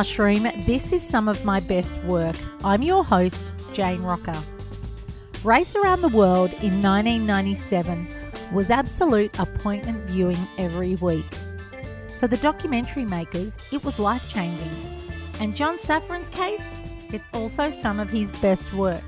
Mushroom, this is some of my best work. I'm your host, Jane Rocker. Race Around the World in 1997 was absolute appointment viewing every week. For the documentary makers, it was life changing. And John Safran's case, it's also some of his best work.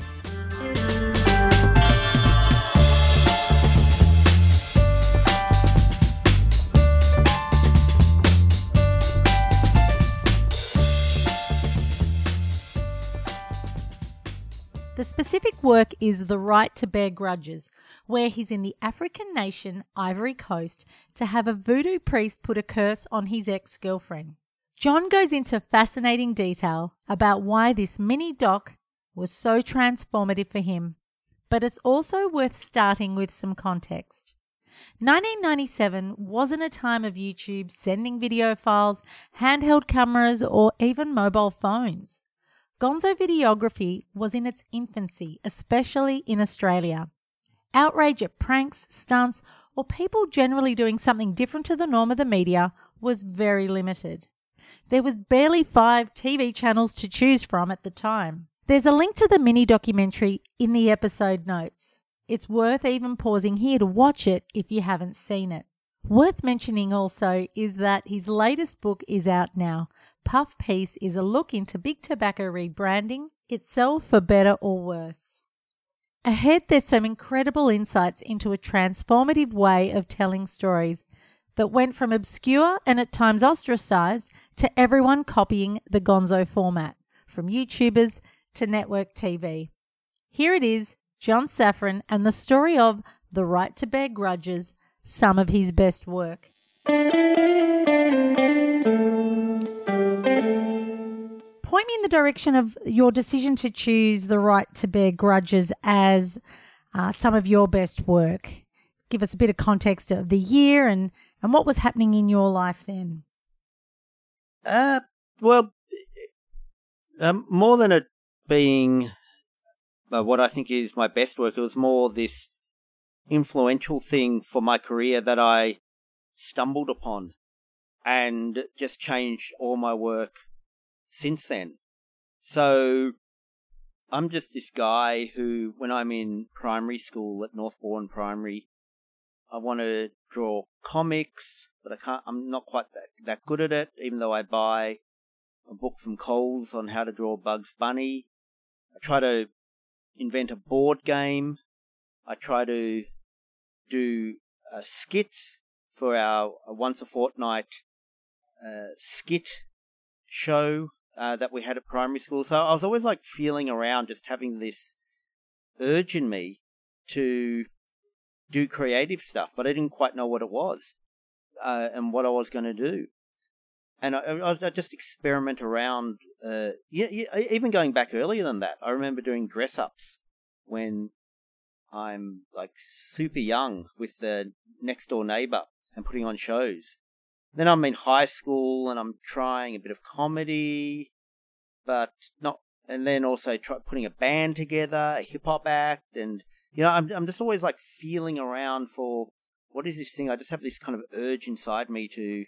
The specific work is The Right to Bear Grudges, where he's in the African nation Ivory Coast to have a voodoo priest put a curse on his ex girlfriend. John goes into fascinating detail about why this mini doc was so transformative for him, but it's also worth starting with some context. 1997 wasn't a time of YouTube sending video files, handheld cameras, or even mobile phones. Gonzo videography was in its infancy, especially in Australia. Outrage at pranks, stunts, or people generally doing something different to the norm of the media was very limited. There was barely five TV channels to choose from at the time. There's a link to the mini documentary in the episode notes. It's worth even pausing here to watch it if you haven't seen it. Worth mentioning also is that his latest book is out now. Puff Piece is a look into big tobacco rebranding itself for better or worse. Ahead, there's some incredible insights into a transformative way of telling stories that went from obscure and at times ostracized to everyone copying the gonzo format, from YouTubers to network TV. Here it is John Safran and the story of The Right to Bear Grudges, some of his best work. Point me in the direction of your decision to choose The Right to Bear Grudges as uh, some of your best work. Give us a bit of context of the year and, and what was happening in your life then. Uh, well, um, more than it being uh, what I think is my best work, it was more this influential thing for my career that I stumbled upon and just changed all my work since then. So I'm just this guy who, when I'm in primary school at Northbourne Primary, I want to draw comics, but I can't. I'm not quite that, that good at it. Even though I buy a book from Coles on how to draw Bugs Bunny, I try to invent a board game. I try to do uh, skits for our uh, once a fortnight uh, skit show uh, that we had at primary school. So I was always like feeling around, just having this urge in me to do creative stuff, but I didn't quite know what it was uh, and what I was going to do. And I, I, just experiment around. Uh, even going back earlier than that, I remember doing dress ups when I'm like super young with the next door neighbor and putting on shows. Then I'm in high school and I'm trying a bit of comedy, but not. And then also try putting a band together, a hip hop act, and you know, I'm I'm just always like feeling around for what is this thing. I just have this kind of urge inside me to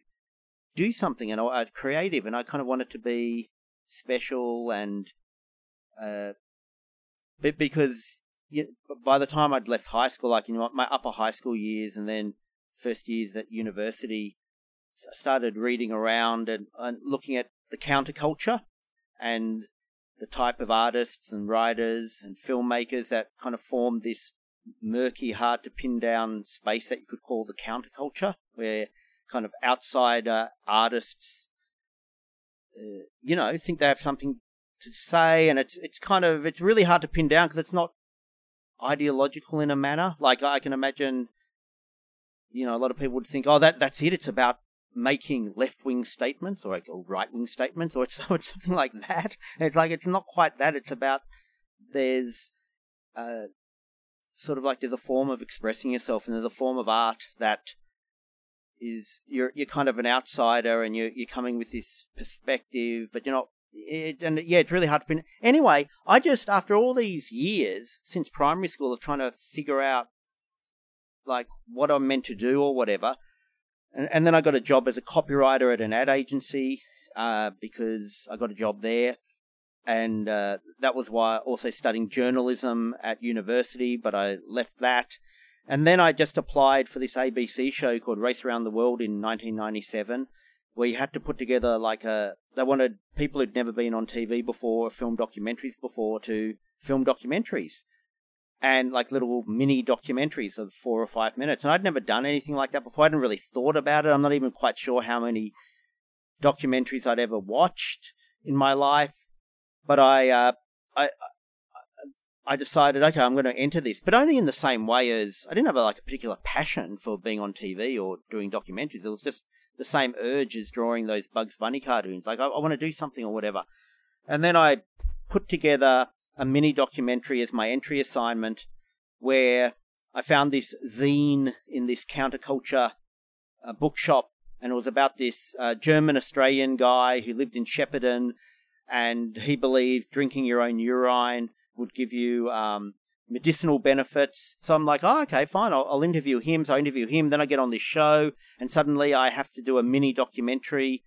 do something and uh, creative, and I kind of want it to be special and uh, but because by the time I'd left high school, like know, my upper high school years, and then first years at university, I started reading around and, and looking at the counterculture and the type of artists and writers and filmmakers that kind of formed this murky, hard to pin down space that you could call the counterculture, where kind of outsider artists, uh, you know, think they have something to say, and it's it's kind of it's really hard to pin down because it's not ideological in a manner. Like I can imagine, you know, a lot of people would think, oh, that that's it. It's about making left wing statements or like right wing statements, or it's, it's something like that. It's like it's not quite that. It's about there's uh, sort of like there's a form of expressing yourself, and there's a form of art that is you're you're kind of an outsider, and you're you're coming with this perspective, but you're not. It, and yeah, it's really hard to pin. Anyway, I just after all these years since primary school of trying to figure out like what I'm meant to do or whatever, and, and then I got a job as a copywriter at an ad agency uh, because I got a job there. And uh, that was why also studying journalism at university, but I left that. And then I just applied for this ABC show called Race Around the World in 1997, where you had to put together like a. They wanted people who'd never been on TV before, film documentaries before, to film documentaries and like little mini documentaries of four or five minutes. And I'd never done anything like that before. I hadn't really thought about it. I'm not even quite sure how many documentaries I'd ever watched in my life. But I, uh, I, I decided, okay, I'm going to enter this, but only in the same way as I didn't have a, like a particular passion for being on TV or doing documentaries. It was just the same urge as drawing those Bugs Bunny cartoons. Like I, I want to do something or whatever. And then I put together a mini documentary as my entry assignment where I found this zine in this counterculture uh, bookshop and it was about this uh, German Australian guy who lived in Shepparton and he believed drinking your own urine would give you um, medicinal benefits. So I'm like, oh, okay, fine, I'll, I'll, interview him. So I interview him, then I get on this show, and suddenly I have to do a mini documentary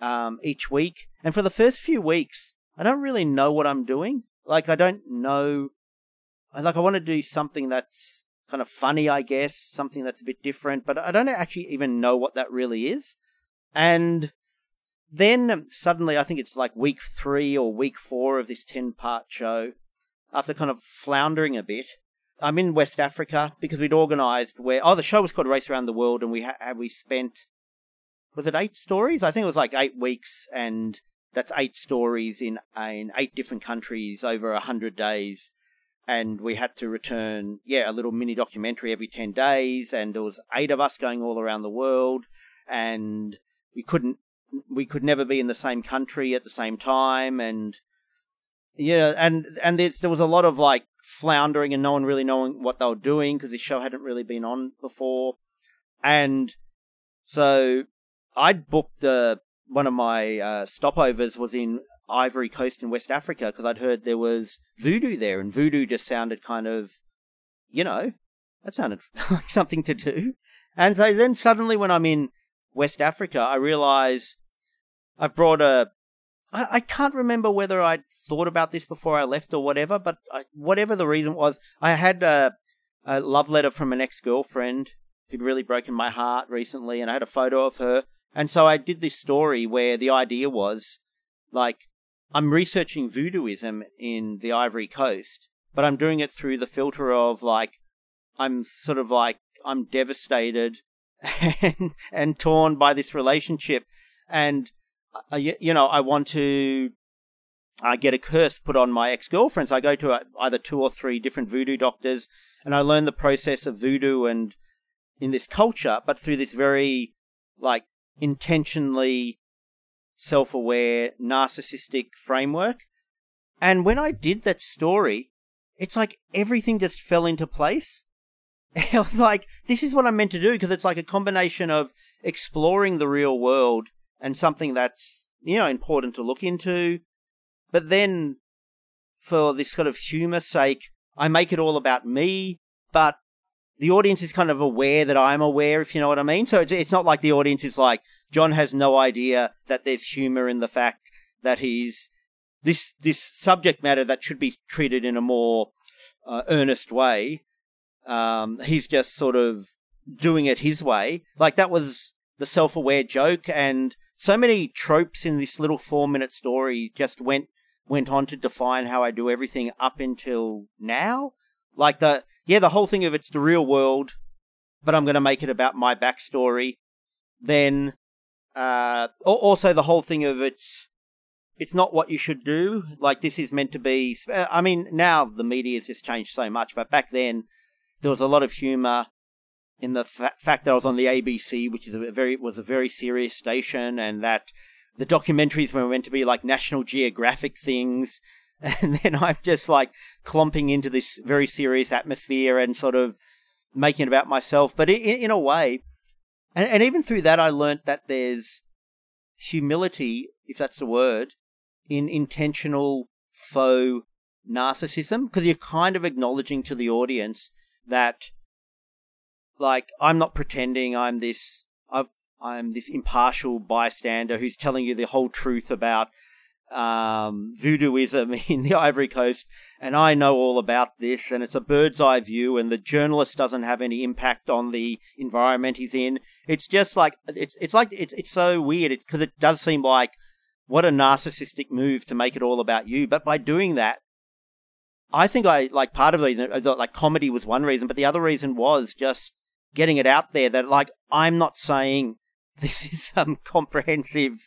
um, each week. And for the first few weeks, I don't really know what I'm doing. Like, I don't know. Like, I want to do something that's kind of funny, I guess, something that's a bit different, but I don't actually even know what that really is. And then suddenly, I think it's like week three or week four of this 10 part show, after kind of floundering a bit, I'm in West Africa because we'd organised where, oh, the show was called Race Around the World, and we ha- we spent, was it eight stories? I think it was like eight weeks, and that's eight stories in, in eight different countries over a hundred days. And we had to return, yeah, a little mini documentary every 10 days, and there was eight of us going all around the world, and we couldn't we could never be in the same country at the same time, and yeah, and and there was a lot of like floundering and no one really knowing what they were doing because this show hadn't really been on before, and so I'd booked uh, one of my uh, stopovers was in Ivory Coast in West Africa because I'd heard there was voodoo there, and voodoo just sounded kind of, you know, that sounded like something to do. And so then suddenly, when I'm in West Africa, I realize I've brought a. I, I can't remember whether I'd thought about this before I left or whatever, but I, whatever the reason was, I had a, a love letter from an ex girlfriend who'd really broken my heart recently, and I had a photo of her. And so I did this story where the idea was like, I'm researching voodooism in the Ivory Coast, but I'm doing it through the filter of like, I'm sort of like, I'm devastated and, and torn by this relationship. And uh, you know, I want to uh, get a curse put on my ex girlfriends. I go to uh, either two or three different voodoo doctors and I learn the process of voodoo and in this culture, but through this very, like, intentionally self aware, narcissistic framework. And when I did that story, it's like everything just fell into place. I was like, this is what I'm meant to do because it's like a combination of exploring the real world and something that's, you know, important to look into. But then, for this sort of humour sake, I make it all about me, but the audience is kind of aware that I'm aware, if you know what I mean. So it's, not like the audience is like, John has no idea that there's humour in the fact that he's this this subject matter that should be treated in a more uh, earnest way. Um, he's just sort of doing it his way. Like that was the self-aware joke, and so many tropes in this little four-minute story just went went on to define how I do everything up until now. Like the yeah, the whole thing of it's the real world, but I'm going to make it about my backstory. Then uh, also the whole thing of it's it's not what you should do. Like this is meant to be. I mean, now the media has just changed so much, but back then there was a lot of humor in the fa- fact that I was on the ABC, which is a very was a very serious station, and that the documentaries were meant to be like National Geographic things, and then I'm just like clumping into this very serious atmosphere and sort of making it about myself. But in, in a way, and, and even through that, I learnt that there's humility, if that's the word, in intentional faux narcissism, because you're kind of acknowledging to the audience that, like, I'm not pretending I'm this. I've I'm this impartial bystander who's telling you the whole truth about um, voodooism in the Ivory Coast, and I know all about this, and it's a bird's eye view, and the journalist doesn't have any impact on the environment he's in. It's just like it's it's like it's it's so weird because it, it does seem like what a narcissistic move to make it all about you. But by doing that, I think I like part of the reason like comedy was one reason, but the other reason was just getting it out there that like I'm not saying this is some comprehensive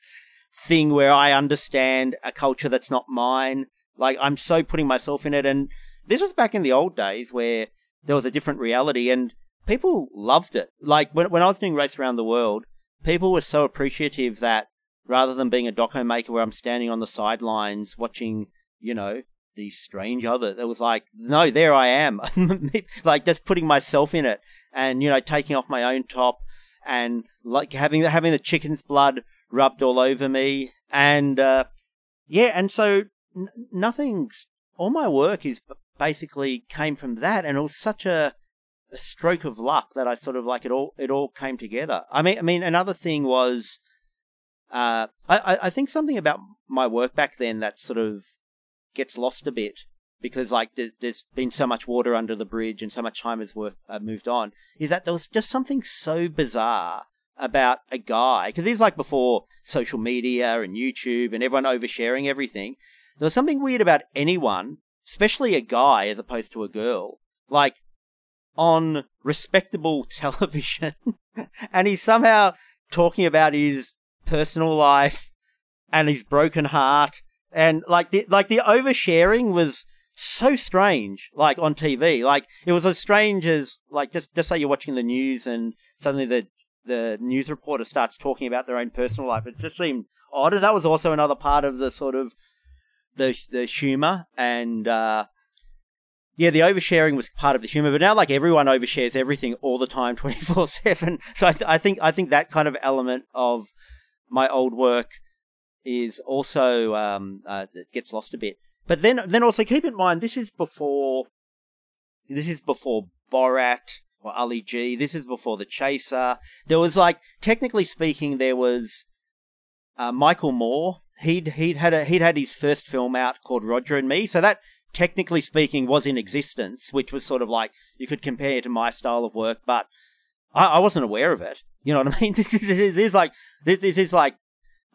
thing where I understand a culture that's not mine. Like I'm so putting myself in it, and this was back in the old days where there was a different reality, and people loved it. Like when when I was doing Race Around the World, people were so appreciative that rather than being a doco maker where I'm standing on the sidelines watching, you know, the strange other, it was like, no, there I am, like just putting myself in it, and you know, taking off my own top, and like having having the chicken's blood rubbed all over me. And uh, yeah, and so n- nothing's all my work is basically came from that, and it was such a, a stroke of luck that I sort of like it all it all came together. I mean, I mean, another thing was. Uh, I, I think something about my work back then that sort of gets lost a bit because like there's been so much water under the bridge and so much time has uh, moved on is that there was just something so bizarre about a guy, because is like before social media and YouTube and everyone oversharing everything. There was something weird about anyone, especially a guy as opposed to a girl, like on respectable television, and he's somehow talking about his personal life and his broken heart, and like the like the oversharing was so strange, like on TV. Like it was as strange as like just just say you're watching the news and suddenly the the news reporter starts talking about their own personal life. It just seemed odd. And that was also another part of the sort of the the humor and uh, yeah, the oversharing was part of the humor. But now, like everyone overshares everything all the time, twenty four seven. So I, th- I think I think that kind of element of my old work is also um, uh, gets lost a bit. But then then also keep in mind this is before this is before Borat or Ali G. This is before The Chaser. There was like, technically speaking, there was uh, Michael Moore. He'd he'd had a, he'd had his first film out called Roger and Me. So that technically speaking was in existence, which was sort of like you could compare to my style of work, but I, I wasn't aware of it. You know what I mean? this, is, this is like this, this is like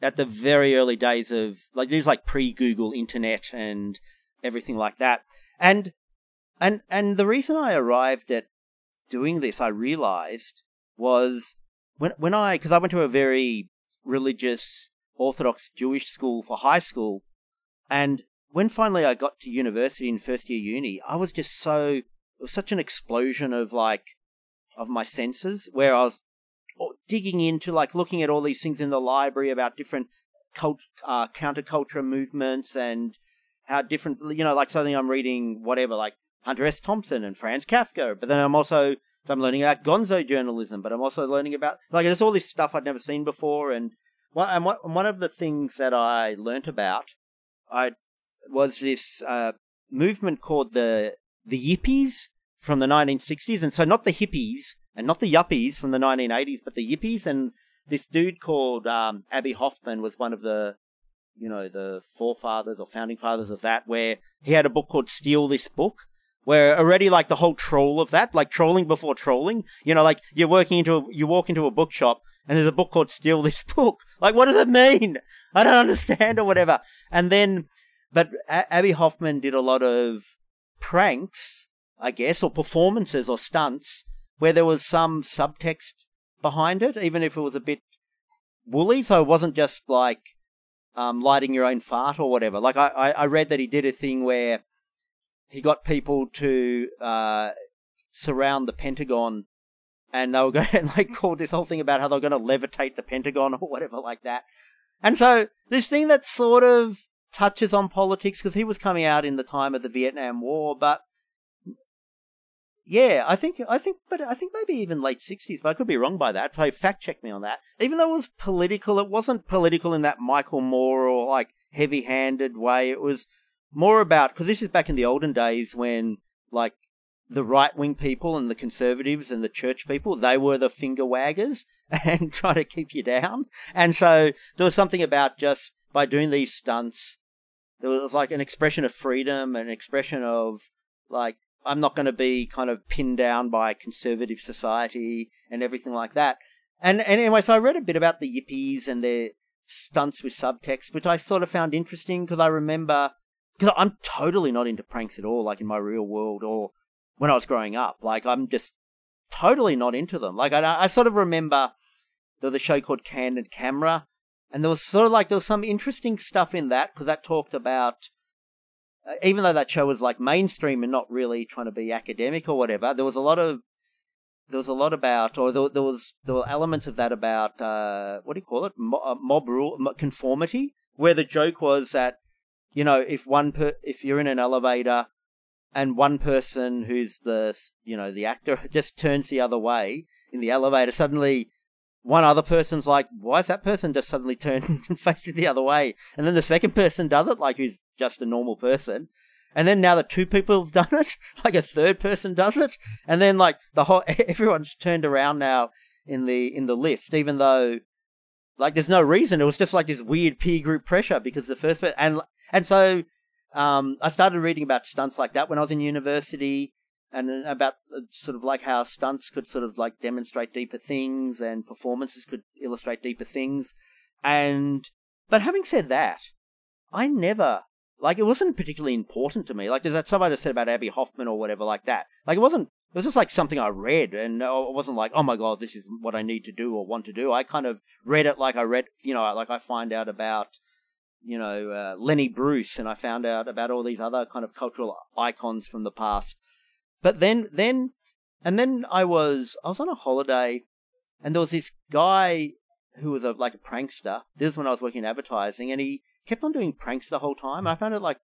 at the very early days of like this is like pre Google internet and everything like that. And and and the reason I arrived at doing this, I realized was when when I because I went to a very religious Orthodox Jewish school for high school, and when finally I got to university in first year uni, I was just so it was such an explosion of like of my senses where I was digging into like looking at all these things in the library about different cult uh, counterculture movements and how different you know like suddenly I'm reading whatever like Hunter S. Thompson and Franz Kafka. But then I'm also so I'm learning about gonzo journalism, but I'm also learning about like there's all this stuff I'd never seen before. And one and one of the things that I learnt about I was this uh, movement called the the Yippies from the 1960s, and so not the hippies and not the yuppies from the 1980s, but the Yippies. And this dude called um, Abbie Hoffman was one of the you know the forefathers or founding fathers of that, where he had a book called Steal This Book where already like the whole troll of that, like trolling before trolling, you know, like you're working into a, you walk into a bookshop and there's a book called Steal This Book. Like, what does it mean? I don't understand or whatever. And then, but a- Abbie Hoffman did a lot of pranks, I guess, or performances or stunts where there was some subtext behind it, even if it was a bit woolly. So it wasn't just like um, lighting your own fart or whatever. Like I, I, read that he did a thing where he got people to uh, surround the Pentagon, and they were going to like call this whole thing about how they were going to levitate the Pentagon or whatever like that. And so this thing that sort of touches on politics because he was coming out in the time of the Vietnam War, but yeah, I think I think, but I think maybe even late sixties. But I could be wrong by that. So fact check me on that. Even though it was political, it wasn't political in that Michael Moore or like heavy-handed way. It was more about because this is back in the olden days when like the right wing people and the conservatives and the church people, they were the finger waggers and try to keep you down. And so there was something about just by doing these stunts, there was like an expression of freedom, an expression of like, I'm not going to be kind of pinned down by conservative society and everything like that. And, and anyway, so I read a bit about the yippies and their stunts with subtext, which I sort of found interesting because I remember, because I'm totally not into pranks at all, like in my real world or when I was growing up. Like, I'm just totally not into them. Like, I, I sort of remember there was a show called Candid Camera, and there was sort of like, there was some interesting stuff in that because that talked about, even though that show was like mainstream and not really trying to be academic or whatever, there was a lot of there was a lot about, or there, there was there were elements of that about uh, what do you call it, mob, uh, mob rule conformity, where the joke was that you know if one per if you're in an elevator and one person who's the you know the actor just turns the other way in the elevator, suddenly one other person's like, why is that person just suddenly turned and facing the other way? And then the second person does it, like who's just a normal person. And then now that two people have done it, like a third person does it, and then like the whole everyone's turned around now in the in the lift, even though like there's no reason. It was just like this weird peer group pressure because the first person and and so um, I started reading about stunts like that when I was in university, and about uh, sort of like how stunts could sort of like demonstrate deeper things and performances could illustrate deeper things. And but having said that, I never like it wasn't particularly important to me. Like there's that somebody said about Abbie Hoffman or whatever like that. Like it wasn't. It was just like something I read, and it wasn't like, oh my god, this is what I need to do or want to do. I kind of read it like I read, you know, like I find out about, you know, uh, Lenny Bruce, and I found out about all these other kind of cultural icons from the past. But then, then, and then I was I was on a holiday, and there was this guy who was a, like a prankster. This is when I was working in advertising, and he kept on doing pranks the whole time. I found it like,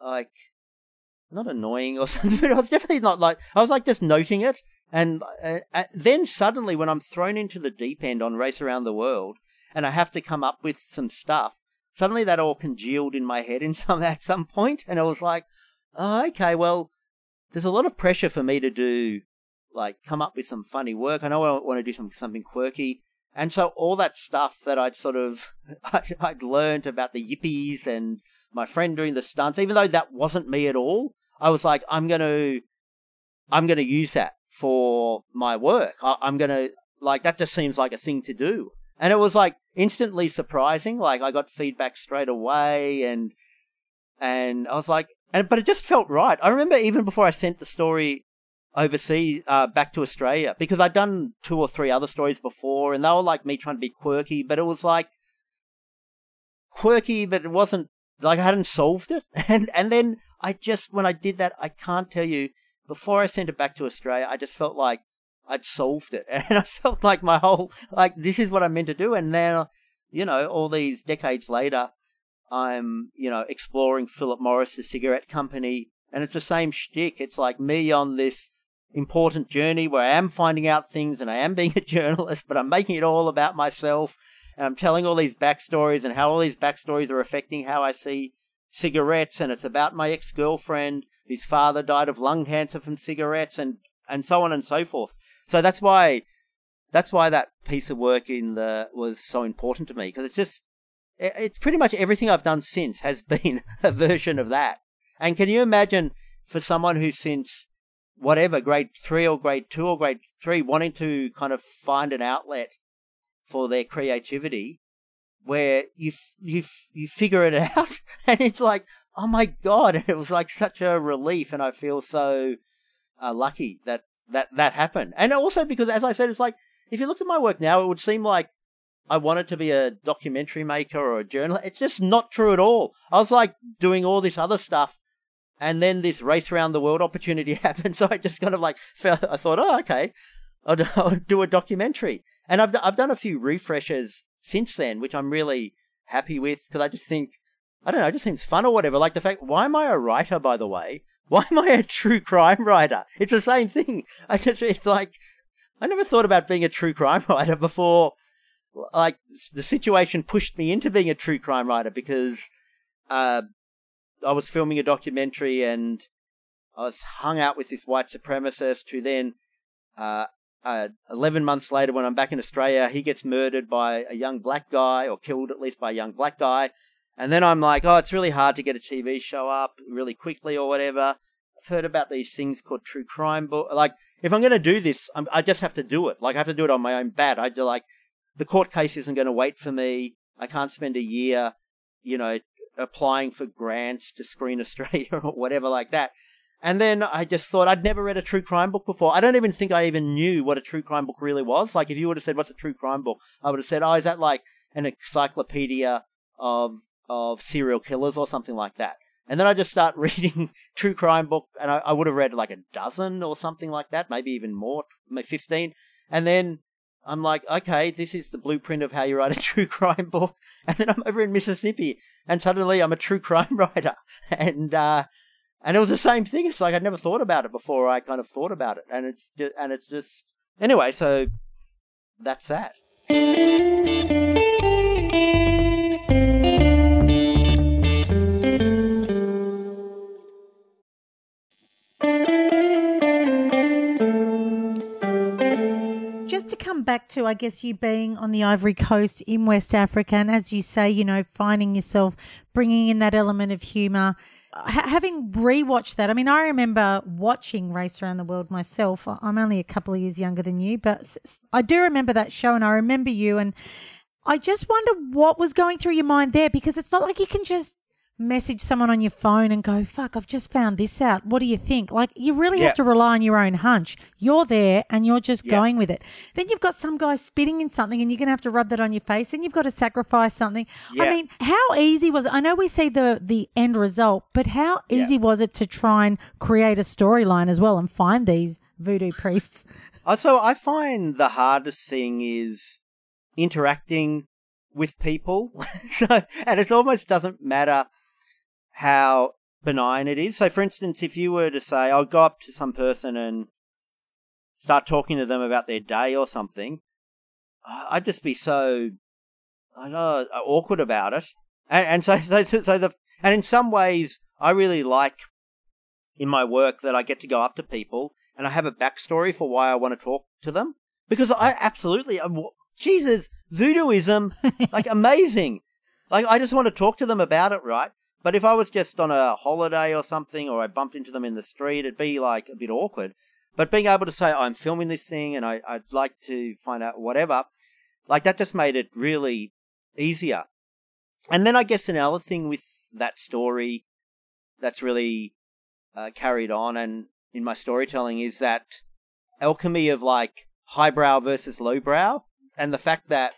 like, not annoying or something, but I was definitely not like, I was like just noting it. And uh, uh, then suddenly when I'm thrown into the deep end on Race Around the World and I have to come up with some stuff, suddenly that all congealed in my head in some, at some point, And I was like, oh, okay, well, there's a lot of pressure for me to do, like, come up with some funny work. I know I want to do some, something quirky. And so all that stuff that I'd sort of I'd learned about the yippies and my friend doing the stunts, even though that wasn't me at all, I was like, I'm gonna I'm gonna use that for my work. I, I'm gonna like that just seems like a thing to do. And it was like instantly surprising. Like I got feedback straight away and and I was like and but it just felt right. I remember even before I sent the story overseas, uh, back to Australia, because I'd done two or three other stories before, and they were like me trying to be quirky, but it was like quirky, but it wasn't like I hadn't solved it. And and then I just when I did that, I can't tell you. Before I sent it back to Australia, I just felt like I'd solved it, and I felt like my whole like this is what I'm meant to do. And now, you know, all these decades later, I'm you know exploring Philip Morris's cigarette company, and it's the same shtick. It's like me on this important journey where I am finding out things and I am being a journalist, but I'm making it all about myself. And I'm telling all these backstories and how all these backstories are affecting how I see cigarettes. And it's about my ex girlfriend whose father died of lung cancer from cigarettes and, and so on and so forth. So that's why, that's why that piece of work in the, was so important to me because it's just, it's pretty much everything I've done since has been a version of that. And can you imagine for someone who since whatever, grade three or grade two or grade three, wanting to kind of find an outlet for their creativity where you, you, you figure it out and it's like, oh my God, it was like such a relief. And I feel so uh, lucky that, that that happened. And also because, as I said, it's like, if you look at my work now, it would seem like I wanted to be a documentary maker or a journalist. It's just not true at all. I was like doing all this other stuff and then this race around the world opportunity happened. So I just kind of like felt, I thought, oh, okay, I'll do, I'll do a documentary. And I've, I've done a few refreshers since then, which I'm really happy with because I just think, I don't know, it just seems fun or whatever. Like the fact, why am I a writer, by the way? Why am I a true crime writer? It's the same thing. I just, it's like, I never thought about being a true crime writer before. Like the situation pushed me into being a true crime writer because, uh, I was filming a documentary and I was hung out with this white supremacist who then, uh, uh, 11 months later, when I'm back in Australia, he gets murdered by a young black guy, or killed at least by a young black guy. And then I'm like, oh, it's really hard to get a TV show up really quickly or whatever. I've heard about these things called true crime book. Like, if I'm going to do this, I'm, i just have to do it. Like, I have to do it on my own bat. I do like, the court case isn't going to wait for me. I can't spend a year, you know, applying for grants to Screen Australia or whatever like that. And then I just thought I'd never read a true crime book before. I don't even think I even knew what a true crime book really was. Like if you would have said, "What's a true crime book?" I would have said, "Oh, is that like an encyclopedia of of serial killers or something like that?" And then I just start reading true crime book, and I, I would have read like a dozen or something like that, maybe even more, maybe fifteen. And then I'm like, okay, this is the blueprint of how you write a true crime book. And then I'm over in Mississippi, and suddenly I'm a true crime writer. And uh, and it was the same thing. It's like I'd never thought about it before. I kind of thought about it, and it's just, and it's just anyway. So that's that. To come back to, I guess, you being on the Ivory Coast in West Africa, and as you say, you know, finding yourself bringing in that element of humour. Ha- having rewatched that, I mean, I remember watching Race Around the World myself. I'm only a couple of years younger than you, but I do remember that show, and I remember you. And I just wonder what was going through your mind there, because it's not like you can just message someone on your phone and go, fuck, I've just found this out. What do you think? Like, you really Yeah. have to rely on your own hunch. You're there and you're just Yeah. going with it. Then you've got some guy spitting in something and you're going to have to rub that on your face and you've got to sacrifice something. I mean, how easy was it? I know we see the, the end result, but how Yeah. easy was it to try and create a storyline as well and find these voodoo priests? Uh, so I find the hardest thing is interacting with people. so, and it almost doesn't matter how benign it is. So, for instance, if you were to say, I'll go up to some person and start talking to them about their day or something, I'd just be so oh, awkward about it. And, and so, so, so the, and in some ways, I really like in my work that I get to go up to people and I have a backstory for why I want to talk to them because I absolutely, uh, I'm, Jesus, voodooism, like amazing. Like I just want to talk to them about it, right? But if I was just on a holiday or something, or I bumped into them in the street, it'd be like a bit awkward. But being able to say I'm filming this thing and I, I'd like to find out whatever, like that just made it really easier. And then I guess another thing with that story that's really uh, carried on and in my storytelling is that alchemy of like highbrow versus lowbrow, and the fact that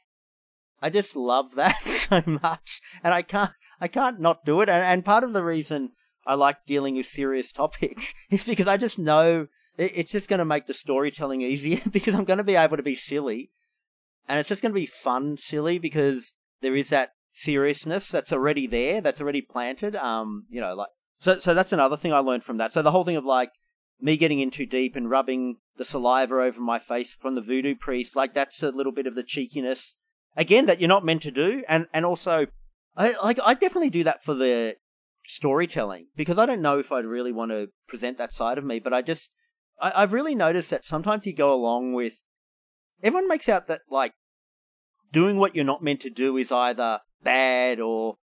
I just love that so much, and I can't I can't not do it. And, and part of the reason I like dealing with serious topics is because I just know it, it's just going to make the storytelling easier because I'm going to be able to be silly, and it's just going to be fun silly because there is that seriousness that's already there, that's already planted. Um, you know, like so. So that's another thing I learned from that. So the whole thing of like me getting in too deep and rubbing the saliva over my face from the voodoo priest, like that's a little bit of the cheekiness again that you're not meant to do, and and also, I like I definitely do that for the storytelling because I don't know if I'd really want to present that side of me, but I just I, I've really noticed that sometimes you go along with everyone makes out that like doing what you're not meant to do is either bad or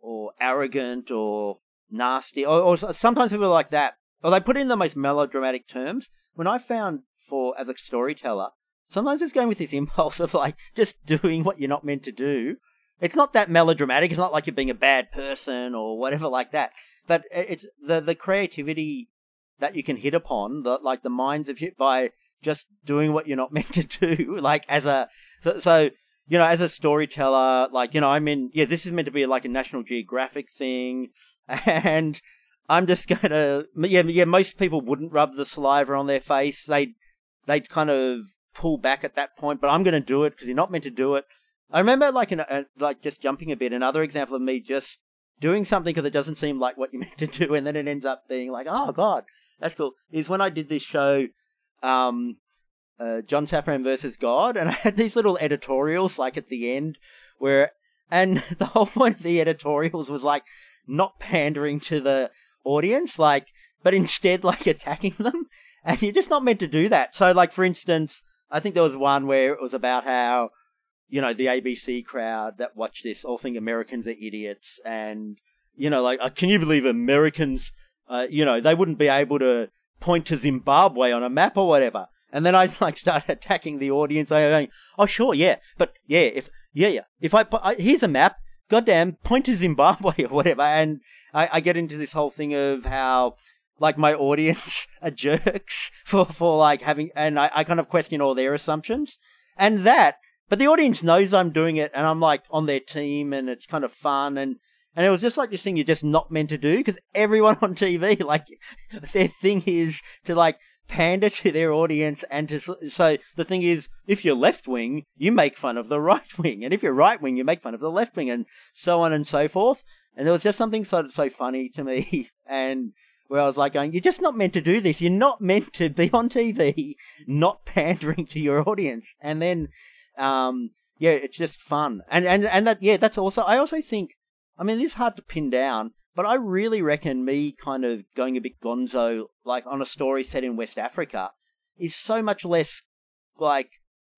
or arrogant or nasty or, or sometimes people are like that or they put it in the most melodramatic terms. When i found for as a storyteller sometimes it's going with this impulse of like just doing what you're not meant to do it's not that melodramatic. It's not like you're being a bad person or whatever like that. But it's the the creativity that you can hit upon the like the minds of hit by just doing what you're not meant to do like as a so, so you know as a storyteller like you know i'm in yeah this is meant to be like a national geographic thing. And i'm just gonna yeah yeah most people wouldn't rub the saliva on their face. They'd they'd kind of pull back at that point but i'm gonna do it because you're not meant to do it i remember like an, a, like just jumping a bit another example of me just doing something because it doesn't seem like what you're meant to do and then it ends up being like oh god that's cool is when i did this show um uh, John Safran versus God, and I had these little editorials like at the end where, and the whole point of the editorials was like not pandering to the audience, like but instead like attacking them. And you're just not meant to do that. So like, for instance, I think there was one where it was about how, you know, the ABC crowd that watch this all think Americans are idiots. And, you know, like, uh, can you believe Americans, uh, you know, they wouldn't be able to point to Zimbabwe on a map or whatever. And then I'd like start attacking the audience. I'm going, oh sure, yeah, but yeah, if yeah, yeah, if I, I here's a map, goddamn, point to Zimbabwe or whatever, and I, I get into this whole thing of how like my audience are jerks for for like having, and I, I kind of question all their assumptions, and that, but the audience knows I'm doing it, and I'm like on their team, and it's kind of fun, and and it was just like this thing you're just not meant to do because everyone on TV, like, their thing is to like pander to their audience and to so the thing is if you're left wing you make fun of the right wing and if you're right wing you make fun of the left wing and so on and so forth. And there was just something so so funny to me and where I was like going you're just not meant to do this. You're not meant to be on TV not pandering to your audience. And then um yeah it's just fun and and and that yeah that's also I also think I mean this is hard to pin down but I really reckon me kind of going a bit gonzo, like on a story set in West Africa, is so much less like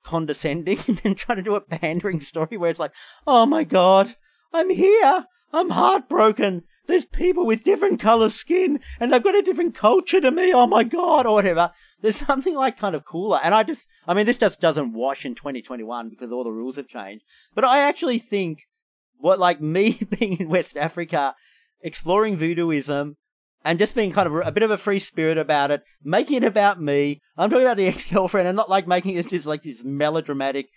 condescending than trying to do a pandering story where it's like, oh my god, I'm here, I'm heartbroken. There's people with different color skin and they've got a different culture to me. Oh my god, or whatever. There's something like kind of cooler. And I just, I mean, this just doesn't wash in 2021 because all the rules have changed. But I actually think what like me being in West Africa exploring voodooism, and just being kind of a bit of a free spirit about it, making it about me. I'm talking about the ex-girlfriend and not like making it just like this melodramatic,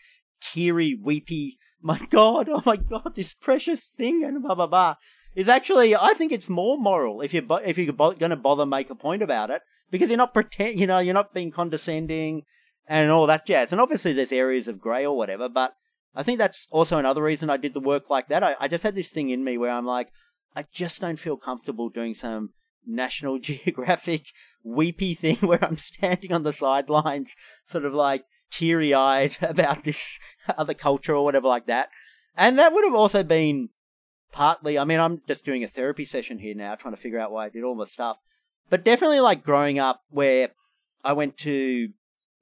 teary, weepy, my god, oh my god, this precious thing and blah blah blah. Is actually, I think it's more moral if you're if you're going to bother make a point about it because you're not pretend, you know, you're not being condescending and all that jazz. And obviously, there's areas of grey or whatever, but I think that's also another reason I did the work like that. I, I just had this thing in me where I'm like, I just don't feel comfortable doing some National Geographic weepy thing where I'm standing on the sidelines, sort of like teary eyed about this other culture or whatever like that. And that would have also been partly, I mean, I'm just doing a therapy session here now, trying to figure out why I did all the stuff. But definitely like growing up where I went to,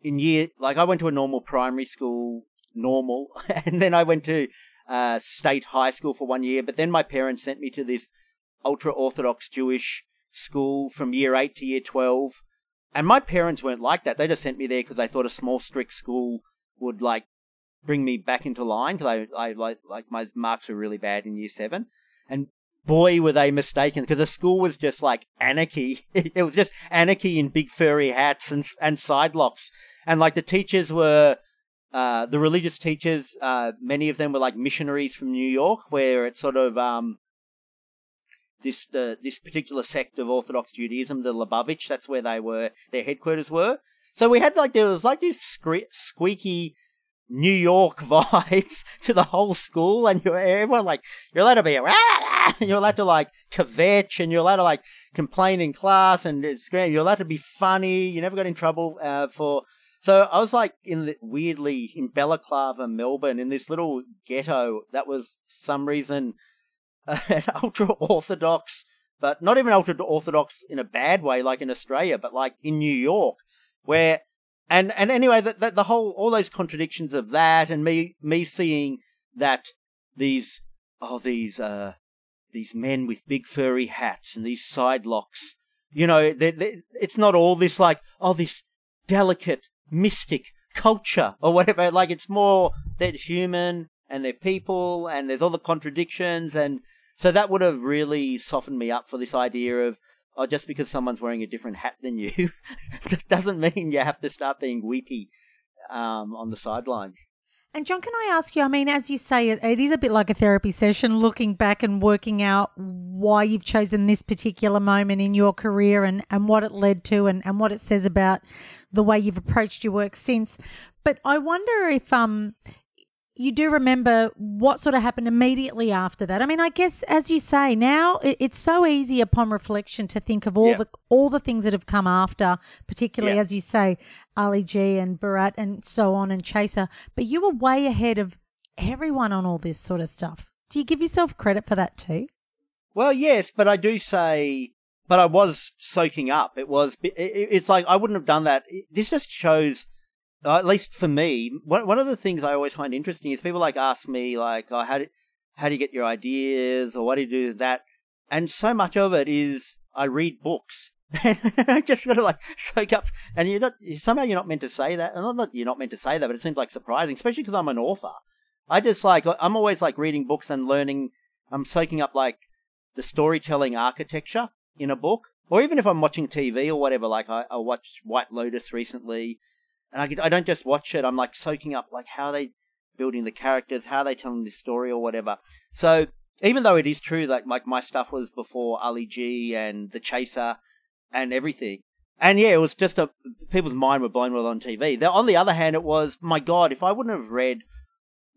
in year, like I went to a normal primary school, normal, and then I went to uh, state high school for one year, but then my parents sent me to this ultra orthodox Jewish school from year eight to year 12. And my parents weren't like that. They just sent me there because they thought a small, strict school would like bring me back into line because I, I like, like my marks were really bad in year seven. And boy, were they mistaken because the school was just like anarchy. it was just anarchy in big furry hats and, and side locks. And like the teachers were uh, the religious teachers, uh, many of them were like missionaries from New York, where it's sort of um, this this particular sect of Orthodox Judaism, the Lubavitch. That's where they were. Their headquarters were. So we had like there was like this squeaky New York vibe to the whole school, and you're everyone like you're allowed to be you're allowed to like kvetch, and you're allowed to like complain in class, and it's great. You're allowed to be funny. You never got in trouble uh, for so I was like in the, weirdly in Balaclava, Melbourne, in this little ghetto that was some reason an ultra orthodox, but not even ultra orthodox in a bad way, like in Australia, but like in New York, where and and anyway, the, the, the whole all those contradictions of that, and me me seeing that these oh these uh these men with big furry hats and these side locks, you know, they they it's not all this like oh this delicate mystic culture or whatever. Like it's more they're human and they're people and there's all the contradictions and so that would have really softened me up for this idea of oh just because someone's wearing a different hat than you doesn't mean you have to start being weepy um, on the sidelines. And John, can I ask you? I mean, as you say, it, it is a bit like a therapy session, looking back and working out why you've chosen this particular moment in your career and, and what it led to and, and what it says about the way you've approached your work since. But I wonder if um you do remember what sort of happened immediately after that. I mean, I guess as you say, now it, it's so easy upon reflection to think of all the all the things that have come after, particularly as you say, Ali G and Borat and so on and Chaser. But you were way ahead of everyone on all this sort of stuff. Do you give yourself credit for that too? Well, yes, but I do say but I was soaking up. It was. It, it's like I wouldn't have done that. This just shows. Uh, at least for me, one one of the things I always find interesting is people like ask me like, "Oh, how do how do you get your ideas?" or "What do you do that?" And so much of it is I read books. I just got to like soak up, and you're not somehow you're not meant to say that, and not that you're not meant to say that, but it seems like surprising, especially because I'm an author. I just like I'm always like reading books and learning. I'm soaking up like the storytelling architecture in a book, or even if I'm watching TV or whatever. Like I, I watched White Lotus recently, and I I don't just watch it. I'm like soaking up like how they building the characters, how they telling the story or whatever. So even though it is true that like my stuff was before Ali G and The Chaser and everything. And yeah, it was just a people's mind were blown with on TV. on the other hand, it was my God, if I wouldn't have read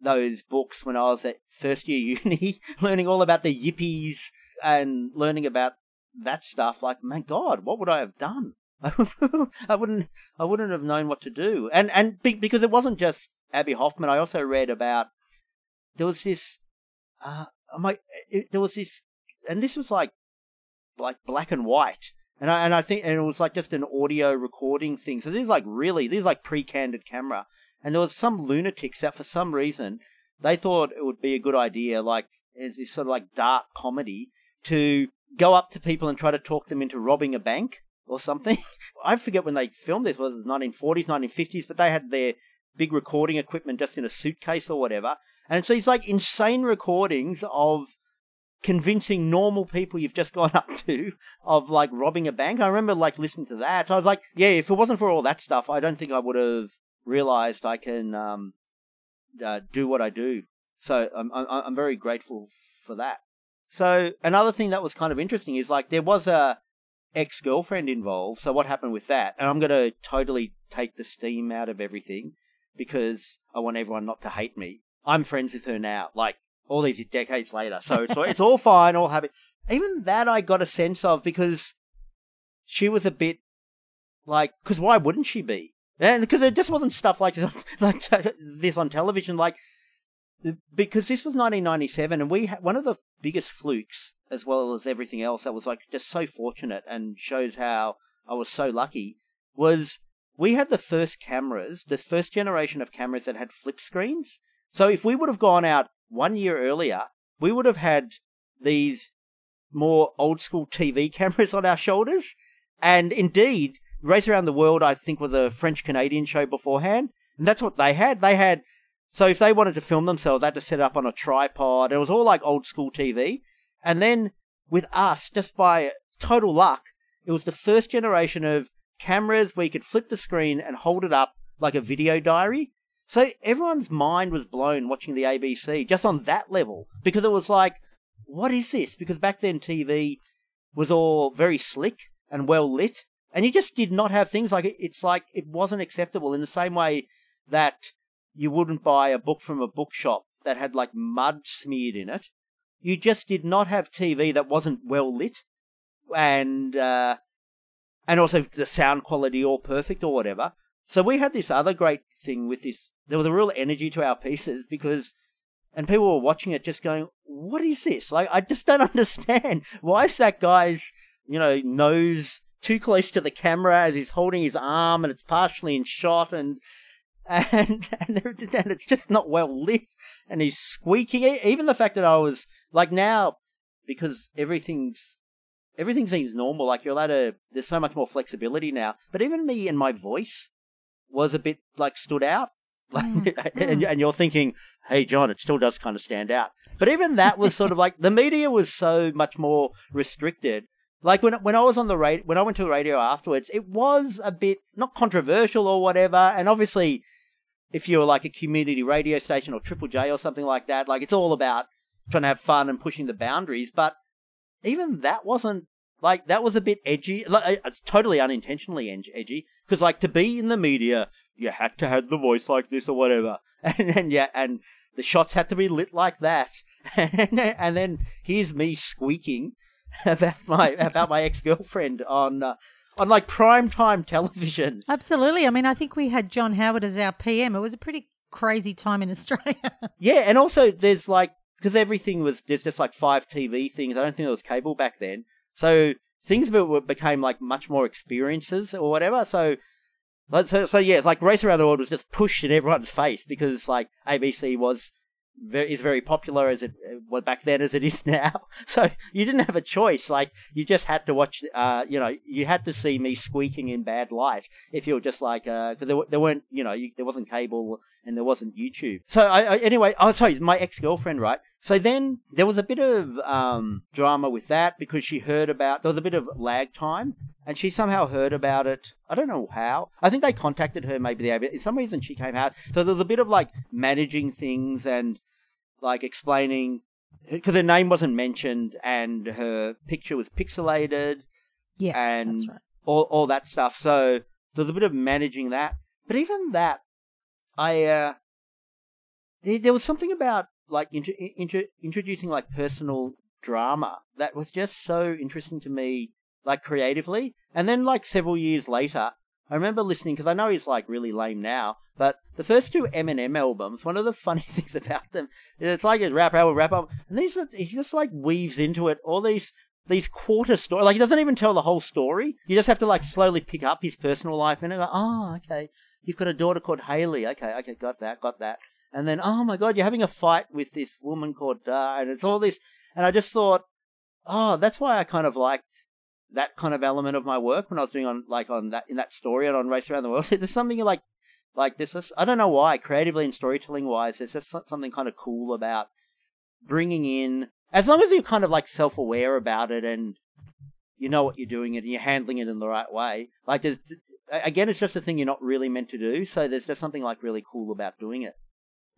those books when I was at first year uni, learning all about the yippies and learning about that stuff, like my God, what would I have done? I wouldn't, I wouldn't have known what to do. And and because it wasn't just Abbie Hoffman, I also read about there was this, uh, my, it, there was this, and this was like, like black and white. And I, and I think, and it was like just an audio recording thing. So these like really, these like pre-candid camera. And there was some lunatics that for some reason they thought it would be a good idea, like as this sort of like dark comedy, to go up to people and try to talk them into robbing a bank or something. I forget when they filmed this, was it 1940s, 1950s, but they had their big recording equipment just in a suitcase or whatever. And it's these like insane recordings of convincing normal people you've just gone up to of like robbing a bank. I remember like listening to that. So I was like, yeah, if it wasn't for all that stuff, I don't think I would have realized I can um, uh, do what I do. So I'm, I'm I'm very grateful for that. So another thing that was kind of interesting is like there was a ex girlfriend involved. So what happened with that? And I'm going to totally take the steam out of everything because I want everyone not to hate me. I'm friends with her now, like all these decades later. So it's it's all fine, all happy. Even that I got a sense of because she was a bit like because why wouldn't she be? And because there just wasn't stuff like this, like this on television. Like because this was 1997, and we had one of the biggest flukes, as well as everything else, that was like just so fortunate and shows how I was so lucky. Was we had the first cameras, the first generation of cameras that had flip screens. So if we would have gone out one year earlier, we would have had these more old school TV cameras on our shoulders. And indeed, Race Around the World, I think, was a French Canadian show beforehand. And that's what they had. They had, so if they wanted to film themselves, they had to set up on a tripod. It was all like old school TV. And then with us, just by total luck, it was the first generation of cameras where you could flip the screen and hold it up like a video diary. So everyone's mind was blown watching the ABC just on that level because it was like, what is this? Because back then TV was all very slick and well lit, and you just did not have things like it. It's like it wasn't acceptable in the same way that you wouldn't buy a book from a bookshop that had like mud smeared in it. You just did not have TV that wasn't well lit, and uh, and also the sound quality all perfect or whatever. So we had this other great thing with this. There was a real energy to our pieces because, and people were watching it just going, "What is this? Like, I just don't understand. Why is that guy's, you know, nose too close to the camera as he's holding his arm and it's partially in shot and." And and, and it's just not well lit, and he's squeaking. Even the fact that I was like now, because everything's everything seems normal. Like you're allowed to. There's so much more flexibility now. But even me and my voice, was a bit like stood out. Like, mm. and, and you're thinking, hey, John, it still does kind of stand out. But even that was sort of like the media was so much more restricted. Like when when I was on the radio, when I went to the radio afterwards, it was a bit not controversial or whatever. And obviously, if you're like a community radio station or Triple J or something like that, like it's all about trying to have fun and pushing the boundaries. But even that wasn't like that was a bit edgy. Like, it's totally unintentionally edgy because like to be in the media, you had to have the voice like this or whatever, and then yeah, and the shots had to be lit like that, and, and then here's me squeaking about my about my ex girlfriend on. Uh, on like prime time television. Absolutely. I mean, I think we had John Howard as our PM. It was a pretty crazy time in Australia. yeah, and also there's like because everything was there's just like five TV things. I don't think there was cable back then. So things be- became like much more experiences or whatever. So, so, so yeah, it's like Race Around the World was just pushed in everyone's face because like ABC was very, is very popular as it was back then as it is now. So you didn't have a choice. Like you just had to watch. Uh, you know, you had to see me squeaking in bad light if you were just like because uh, there, there weren't you know you, there wasn't cable and there wasn't YouTube. So I, I anyway, oh sorry, my ex girlfriend, right? So then there was a bit of um, drama with that because she heard about there was a bit of lag time, and she somehow heard about it. I don't know how. I think they contacted her. Maybe they for some reason she came out. So there was a bit of like managing things and like explaining because her name wasn't mentioned and her picture was pixelated. Yeah, and right. all all that stuff. So there was a bit of managing that. But even that, I uh, there, there was something about like inter- inter- introducing like personal drama that was just so interesting to me, like creatively. And then like several years later, I remember listening because I know he's like really lame now, but the first two Eminem albums, one of the funny things about them, is it's like a rap album, rap album, and then he's just, he just like weaves into it all these these quarter story. Like he doesn't even tell the whole story. You just have to like slowly pick up his personal life and. Like, oh, okay, you've got a daughter called Hailie. Okay, okay, got that, got that. And then, oh my god, you're having a fight with this woman called Da, and it's all this. And I just thought, oh, that's why I kind of liked that kind of element of my work when I was doing on like on that in that story and on Race Around the World. There's something like like this. I don't know why, creatively and storytelling wise, there's just something kind of cool about bringing in, as long as you're kind of like self aware about it and you know what you're doing and you're handling it in the right way. Like, again, it's just a thing you're not really meant to do. So there's just something like really cool about doing it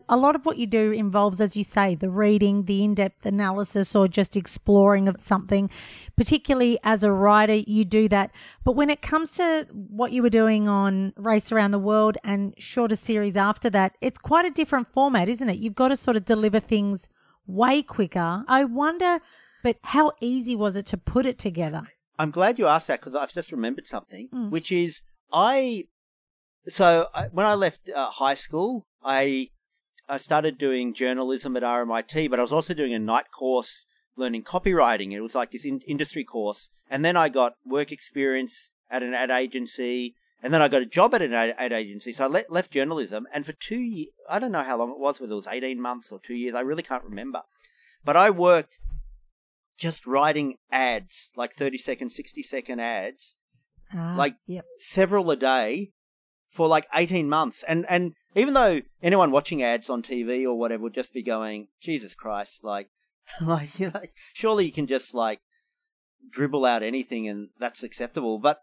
a lot of what you do involves, as you say, the reading, the in depth analysis, or just exploring of something. Particularly as a writer, you do that. But when it comes to what you were doing on Race Around the World and shorter series after that, it's quite a different format, isn't it? You've got to sort of deliver things way quicker. I wonder, but how easy was it to put it together? I'm glad you asked that because I've just remembered something, mm. which is I. So I, when I left uh, high school, I I started doing journalism at RMIT, but I was also doing a night course learning copywriting. It was like this in- industry course. And then I got work experience at an ad agency. And then I got a job at an ad, ad agency. So I le- left journalism. And for two years, I don't know how long it was, whether it was 18 months or two years. I really can't remember. But I worked just writing ads, like 30 second, 60 second ads, uh, like yep. several a day for like 18 months. And, and even though anyone watching ads on TV or whatever would just be going, Jesus Christ, like, like, like, surely you can just like dribble out anything and that's acceptable. But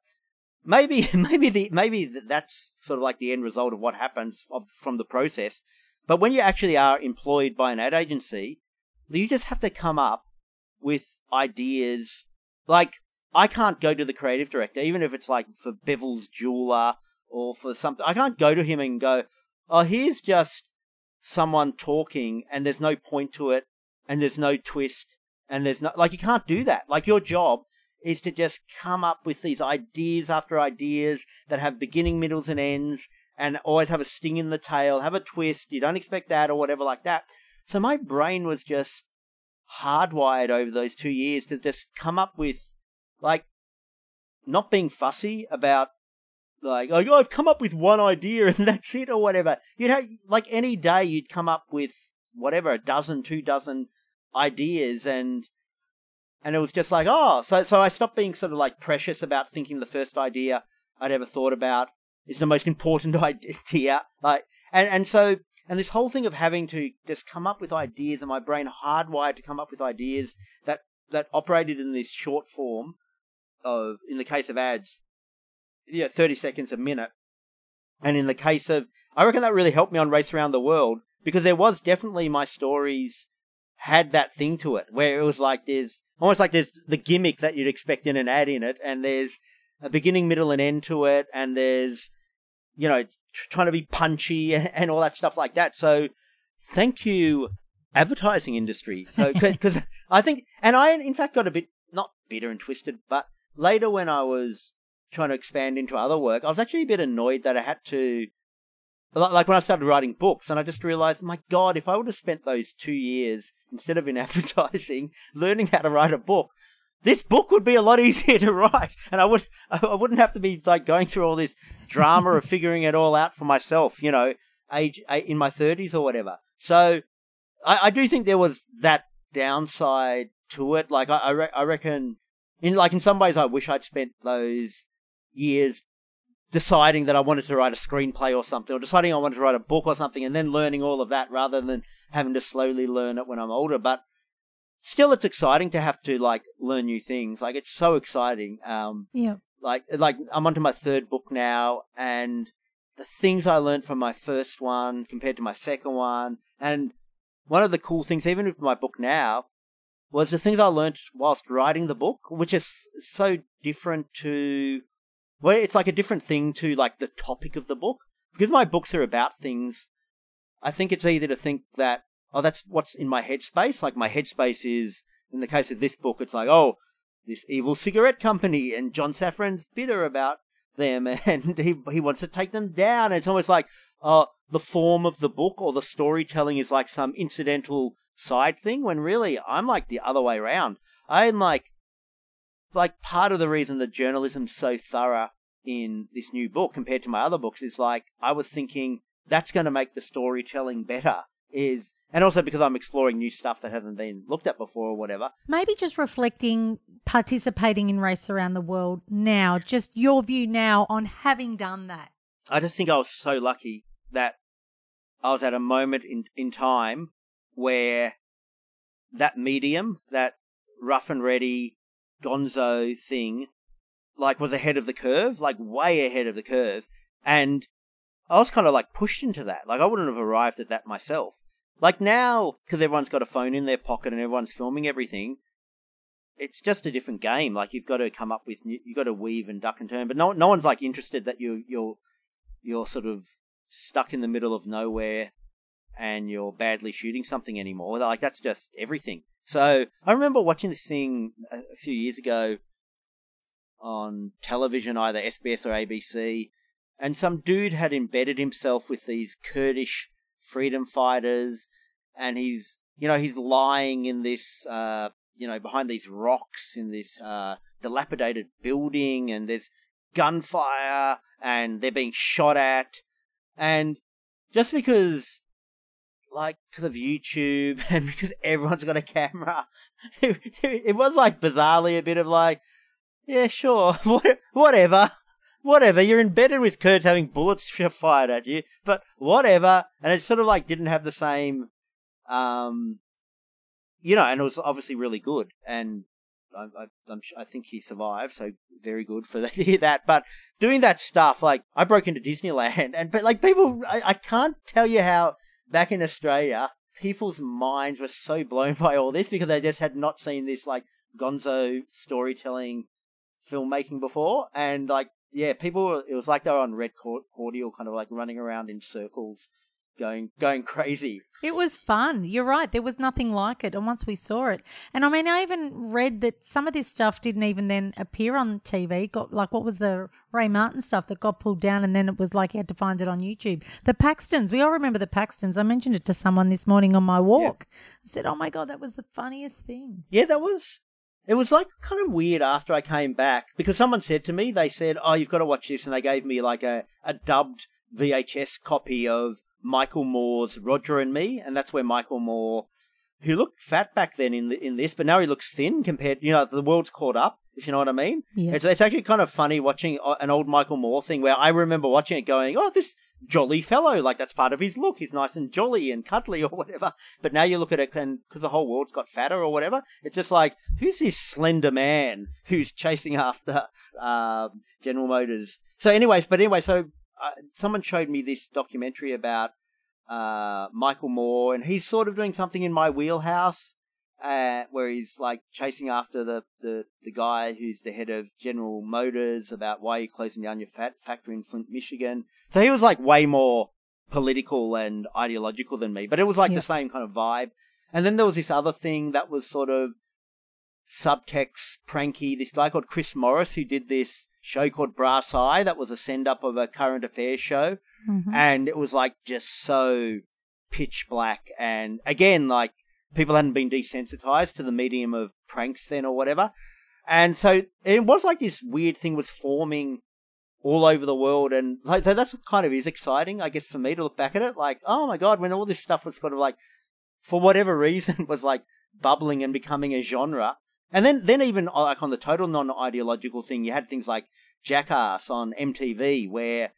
maybe, maybe the, maybe that's sort of like the end result of what happens of, from the process. But when you actually are employed by an ad agency, you just have to come up with ideas. Like, I can't go to the creative director, even if it's like for Bevilles Jeweler or for something. I can't go to him and go, oh, here's just someone talking and there's no point to it and there's no twist and there's no, like, you can't do that. Like, your job is to just come up with these ideas after ideas that have beginning, middles, and ends and always have a sting in the tail, have a twist. You don't expect that or whatever like that. So my brain was just hardwired over those two years to just come up with, like, not being fussy about like, like oh, I've come up with one idea and that's it or whatever. You'd have like any day you'd come up with whatever a dozen, two dozen ideas and and it was just like oh so so I stopped being sort of like precious about thinking the first idea I'd ever thought about is the most important idea like and and so and this whole thing of having to just come up with ideas and my brain hardwired to come up with ideas that that operated in this short form of in the case of ads yeah, 30 seconds a minute. And in the case of, I reckon that really helped me on Race Around the World because there was definitely my stories had that thing to it where it was like there's almost like there's the gimmick that you'd expect in an ad in it, and there's a beginning, middle, and end to it, and there's you know it's trying to be punchy and all that stuff like that. So thank you, advertising industry. So because I think, and I in fact got a bit not bitter and twisted, but later when I was trying to expand into other work, I was actually a bit annoyed that I had to, like when I started writing books, and I just realized, my God, if I would have spent those two years instead of in advertising learning how to write a book, this book would be a lot easier to write, and I would I wouldn't have to be like going through all this drama of figuring it all out for myself. You know, age in my thirties or whatever. So I, I do think there was that downside to it. Like I I, re- I reckon in like in some ways I wish I'd spent those years deciding that I wanted to write a screenplay or something, or deciding I wanted to write a book or something, and then learning all of that rather than having to slowly learn it when I'm older. But still, it's exciting to have to like learn new things. Like it's so exciting. Um, Yeah. like like I'm onto my third book now, and the things I learned from my first one compared to my second one, and one of the cool things, even with my book now, was the things I learned whilst writing the book, which is so different to well, it's like a different thing to like the topic of the book. Because my books are about things, I think it's easy to think that, oh, that's what's in my headspace. Like my headspace is, in the case of this book, it's like, oh, this evil cigarette company and John Safran's bitter about them and he, he wants to take them down. It's almost like, oh, the form of the book or the storytelling is like some incidental side thing when really I'm like the other way around. I'm like, like part of the reason that journalism's so thorough in this new book compared to my other books is like I was thinking that's going to make the storytelling better is and also because I'm exploring new stuff that hasn't been looked at before or whatever. Maybe just reflecting, participating in race around the world now, just your view now on having done that. I just think I was so lucky that I was at a moment in in time where that medium, that rough and ready gonzo thing like was ahead of the curve, like way ahead of the curve. And I was kind of like pushed into that. Like I wouldn't have arrived at that myself. Like now, because everyone's got a phone in their pocket and everyone's filming everything, it's just a different game. Like you've got to come up with, you've got to weave and duck and turn. But no, no one's like interested that you you're you're sort of stuck in the middle of nowhere and you're badly shooting something anymore. Like that's just everything. So I remember watching this thing a few years ago on television, either SBS or ABC, and some dude had embedded himself with these Kurdish freedom fighters, and he's, you know, he's lying in this, uh, you know, behind these rocks in this uh, dilapidated building, and there's gunfire, and they're being shot at, and just because like because of YouTube and because everyone's got a camera. It, was like bizarrely a bit of like, yeah, sure, whatever, whatever. You're embedded with Kurds having bullets fired at you, but whatever. And it sort of like didn't have the same, um, you know, and it was obviously really good. And I, I, I think he survived, so very good for that, that. But doing that stuff, like I broke into Disneyland, and but like people, I, I can't tell you how back in Australia, people's minds were so blown by all this because they just had not seen this like gonzo storytelling filmmaking before. And like, yeah, people, it was like they were on red cordial, kind of like running around in circles going going crazy. It was fun. You're right. There was nothing like it. And once we saw it, and I mean, I even read that some of this stuff didn't even then appear on TV. Got like what was the Ray Martin stuff that got pulled down, and then it was like you had to find it on YouTube. The Paxtons. We all remember the Paxtons. I mentioned it to someone this morning on my walk. I said, "Oh my god, that was the funniest thing." Yeah, that was. It was like kind of weird after I came back because someone said to me, they said, "Oh, you've got to watch this," and they gave me like a a dubbed VHS copy of Michael Moore's Roger and Me, and that's where Michael Moore, who looked fat back then in the, in this, but now he looks thin compared. You know, the world's caught up. If you know what I mean. Yeah. It's, it's actually kind of funny watching an old Michael Moore thing where I remember watching it, going, "Oh, this jolly fellow, like that's part of his look. He's nice and jolly and cuddly or whatever." But now you look at it, and because the whole world's got fatter or whatever, it's just like, who's this slender man who's chasing after uh, General Motors? So, anyways, but anyway, so uh, someone showed me this documentary about uh, Michael Moore, and he's sort of doing something in my wheelhouse, uh, where he's like chasing after the, the, the guy who's the head of General Motors about why you're closing down your fat factory in Flint, Michigan. So he was like way more political and ideological than me, but it was like the same kind of vibe. And then there was this other thing that was sort of subtext pranky. This guy called Chris Morris who did this show called Brass Eye that was a send up of a current affairs show. Mm-hmm. And it was like just so pitch black. And again, like people hadn't been desensitized to the medium of pranks then or whatever. And so it was like this weird thing was forming all over the world, and like so that's kind of is exciting, I guess, for me to look back at it. Like, oh my god, when all this stuff was sort of like, for whatever reason, was like bubbling and becoming a genre. And then, then even uh, like on the total non-ideological thing, you had things like Jackass on MTV, where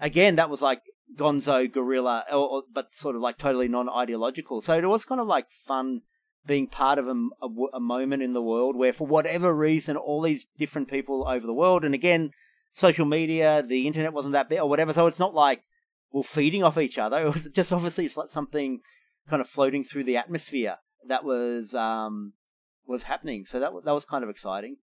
again that was like Gonzo Guerrilla, or, or, but sort of like totally non-ideological. So it was kind of like fun being part of a, a, a, moment in the world where, for whatever reason, all these different people over the world, and again, social media, the internet wasn't that big or whatever. So it's not like we're feeding off each other. It was just obviously it's like something kind of floating through the atmosphere that was um, was happening. So that that was kind of exciting.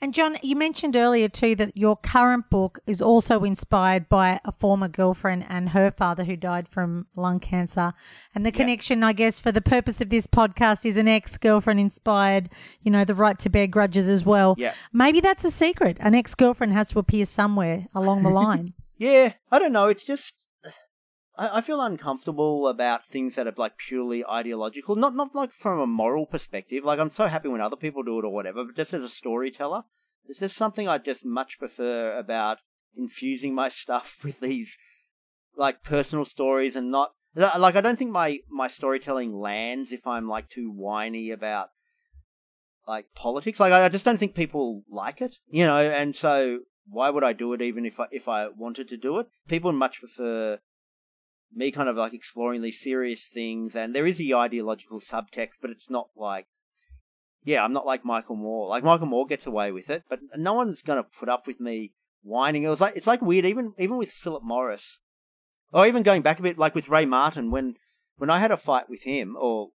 And John, you mentioned earlier too that your current book is also inspired by a former girlfriend and her father who died from lung cancer. And the connection, I guess, for the purpose of this podcast is an ex girlfriend inspired, you know, the right to bear grudges as well. Yeah. Maybe that's a secret. An ex girlfriend has to appear somewhere along the line. yeah. I don't know. It's just I, I feel uncomfortable about things that are like purely ideological. Not not like from a moral perspective. Like I'm so happy when other people do it or whatever, but just as a storyteller, there's just something I just much prefer about infusing my stuff with these like personal stories and not like I don't think my my storytelling lands if I'm like too whiny about like politics. Like I just don't think people like it, you know. And so why would I do it even if I if I wanted to do it? People much prefer me kind of like exploring these serious things, and there is the ideological subtext, but it's not like, yeah, I'm not like Michael Moore. Like Michael Moore gets away with it, but no one's gonna put up with me whining. It was like it's like weird, even even with Philip Morris, or even going back a bit, like with Ray Martin, when when I had a fight with him or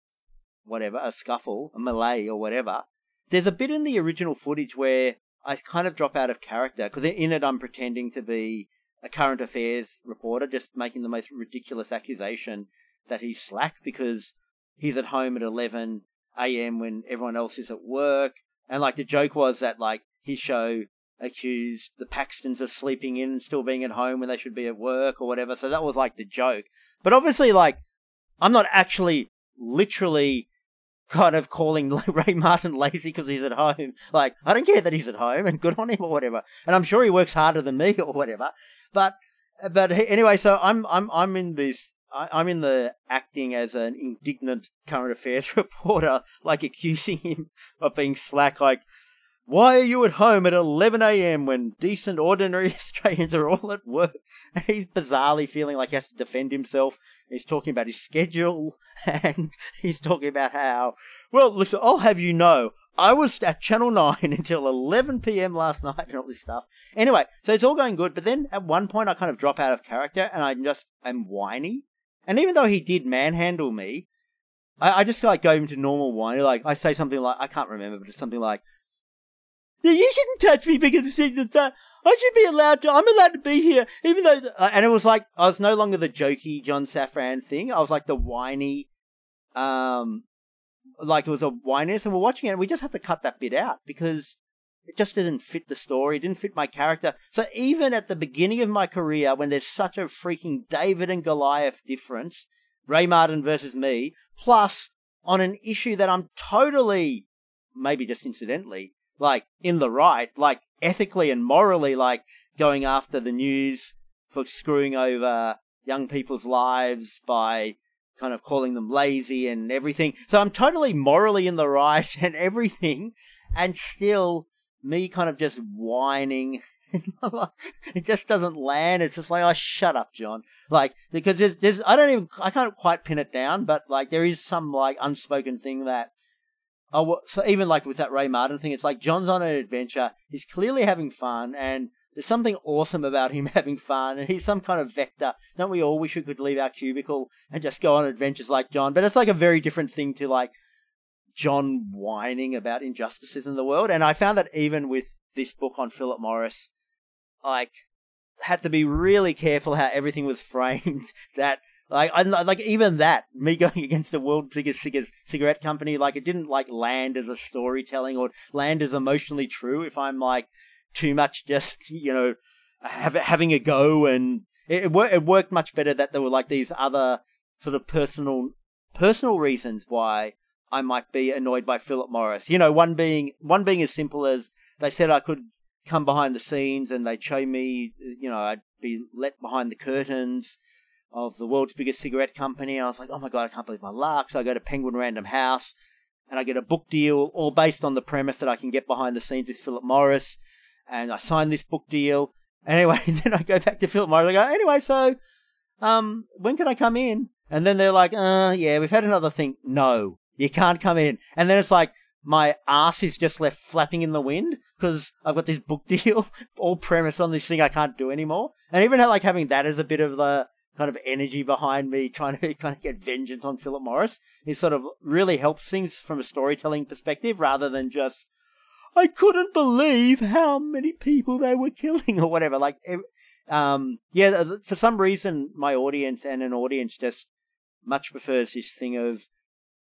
whatever, a scuffle, a melee or whatever. There's a bit in the original footage where I kind of drop out of character because in it I'm pretending to be a current affairs reporter just making the most ridiculous accusation that he's slack because he's at home at 11 a.m. when everyone else is at work. And like the joke was that like his show accused the Paxtons of sleeping in and still being at home when they should be at work or whatever. So that was like the joke. But obviously, like, I'm not actually literally kind of calling Ray Martin lazy because he's at home. Like, I don't care that he's at home and good on him or whatever. And I'm sure he works harder than me or whatever. But but anyway, so I'm I'm I'm in this. I'm in the acting as an indignant current affairs reporter, like accusing him of being slack. Like, why are you at home at 11 a.m. when decent, ordinary Australians are all at work? And he's bizarrely feeling like he has to defend himself. He's talking about his schedule, and he's talking about how, well, listen, I'll have you know, I was at Channel 9 until 11 p.m. last night and all this stuff. Anyway, so it's all going good, but then at one point I kind of drop out of character and I just am whiny. And even though he did manhandle me, I, I just like go into normal whiny. Like I say something like, I can't remember, but it's something like, you shouldn't touch me because that I should be allowed to. I'm allowed to be here, even though. Uh, and it was like I was no longer the jokey John Safran thing. I was like the whiny, um, like it was a whininess, and we're watching it, and we just had to cut that bit out because it just didn't fit the story, it didn't fit my character. So even at the beginning of my career, when there's such a freaking David and Goliath difference, Ray Martin versus me, plus on an issue that I'm totally, maybe just incidentally, like in the right, like ethically and morally, like going after the news for screwing over young people's lives by kind of calling them lazy and everything. So I'm totally morally in the right and everything, and still me kind of just whining. it just doesn't land. It's just like, oh, shut up, John. Like, because there's, there's, I don't even, I can't quite pin it down, but like, there is some like unspoken thing that, oh, so even like with that Ray Martin thing, it's like John's on an adventure. He's clearly having fun, and there's something awesome about him having fun, and he's some kind of vector. Don't we all wish we could leave our cubicle and just go on adventures like John? But it's like a very different thing to like John whining about injustices in the world. And I found that even with this book on Philip Morris, like had to be really careful how everything was framed. that like I like even that me going against the world's biggest cigarette company, like it didn't like land as a storytelling or land as emotionally true. If I'm like too much just you know have, having a go and it, it, wor- it worked much better that there were like these other sort of personal personal reasons why I might be annoyed by Philip Morris. You know, one being one being as simple as they said I could come behind the scenes and they'd show me, you know, I'd be let behind the curtains of the world's biggest cigarette company. I was like, oh my god, I can't believe my luck. So I go to Penguin Random House and I get a book deal, all based on the premise that I can get behind the scenes with Philip Morris. And I sign this book deal. Anyway, then I go back to Philip Morris. I go, anyway, so um, when can I come in? And then they're like, uh, yeah, we've had another thing. No, you can't come in. And then it's like, my ass is just left flapping in the wind because I've got this book deal all premise on this thing I can't do anymore. And even like having that as a bit of the kind of energy behind me trying to kind of get vengeance on Philip Morris. It sort of really helps things from a storytelling perspective rather than just, I couldn't believe how many people they were killing or whatever. Like, um, yeah, for some reason, my audience and an audience just much prefers this thing of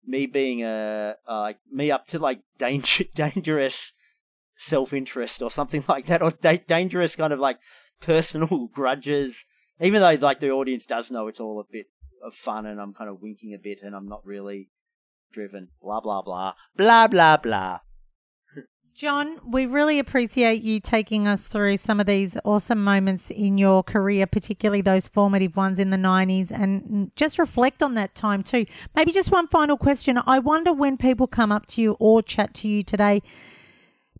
me being a, uh, me up to like danger, dangerous self interest or something like that, or da- dangerous kind of like personal grudges even though like the audience does know it's all a bit of fun and I'm kind of winking a bit and I'm not really driven. Blah blah blah blah blah blah. John, we really appreciate you taking us through some of these awesome moments in your career, particularly those formative ones in the 90s, and just reflect on that time too. Maybe just one final question. I wonder when people come up to you or chat to you today,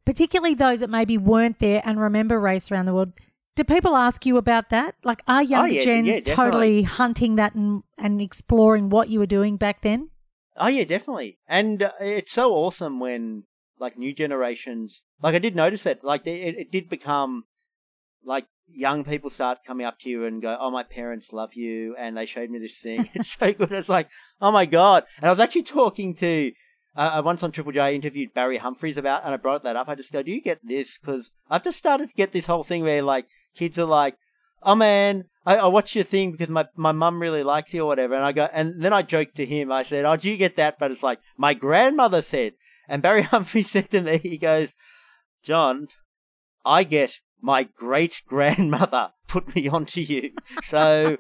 particularly those that maybe weren't there and remember Race Around the World, do people ask you about that? Like, are young oh, yeah, gens yeah, totally hunting that and, and exploring what you were doing back then? Oh yeah, definitely. And uh, it's so awesome when like new generations. Like I did notice it. Like it, it did become like young people start coming up to you and go, "Oh, my parents love you," and they showed me this thing. it's so good. It's like, oh my god. And I was actually talking to uh, once on Triple J, interviewed Barry Humphries about, and I brought that up. I just go, "Do you get this?" Because I've just started to get this whole thing where like kids are like, "Oh man, I, I watch your thing because my my mum really likes you or whatever," and I go, and then I joked to him. I said, "Oh, do you get that?" But it's like my grandmother said, and Barry Humphrey said to me, he goes, "John, I get my great grandmother put me onto you." so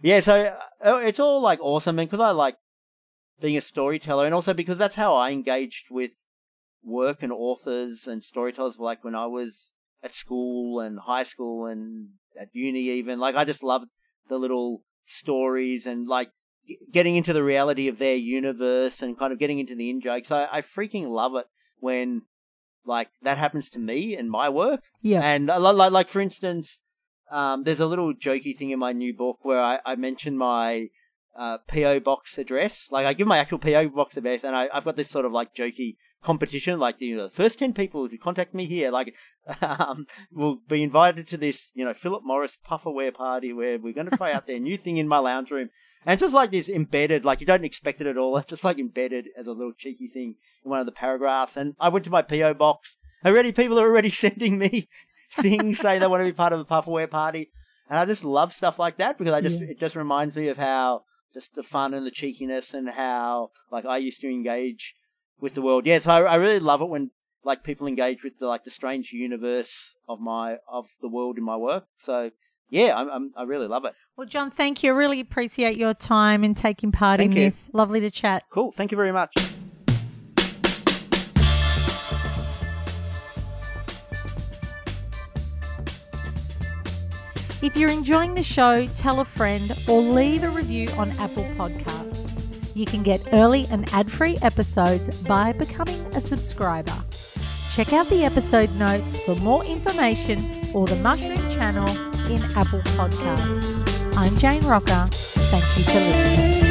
yeah, so uh, it's all like awesome, and because I like being a storyteller, and also because that's how I engaged with work and authors and storytellers. Like when I was at school and high school and at uni even. Like I just loved the little stories and like getting into the reality of their universe and kind of getting into the in jokes. I, I freaking love it when like that happens to me and my work. Yeah. And like, like for instance, um, there's a little jokey thing in my new book where I, I mention my uh, PO box address. Like I give my actual PO box address, and I, have got this sort of like jokey competition. Like you know, the first ten people to contact me here, like, um, will be invited to this, you know, Philip Morris pufferware party where we're going to try out their new thing in my lounge room. And it's just like this embedded, like you don't expect it at all. It's just like embedded as a little cheeky thing in one of the paragraphs. And I went to my PO box. Already, people are already sending me things saying they want to be part of the pufferware party. And I just love stuff like that because I just yeah. it just reminds me of how just the fun and the cheekiness and how like I used to engage with the world. Yes, I, I really love it when like people engage with the like the strange universe of my of the world in my work. So yeah, I'm, I'm, i really love it. Well, John, thank you. I really appreciate your time and taking part thank in you. this. Lovely to chat. Cool. Thank you very much. If you're enjoying the show, tell a friend or leave a review on Apple Podcasts. You can get early and ad free episodes by becoming a subscriber. Check out the episode notes for more information or the Mushroom channel in Apple Podcasts. I'm Jane Rocker. Thank you for listening.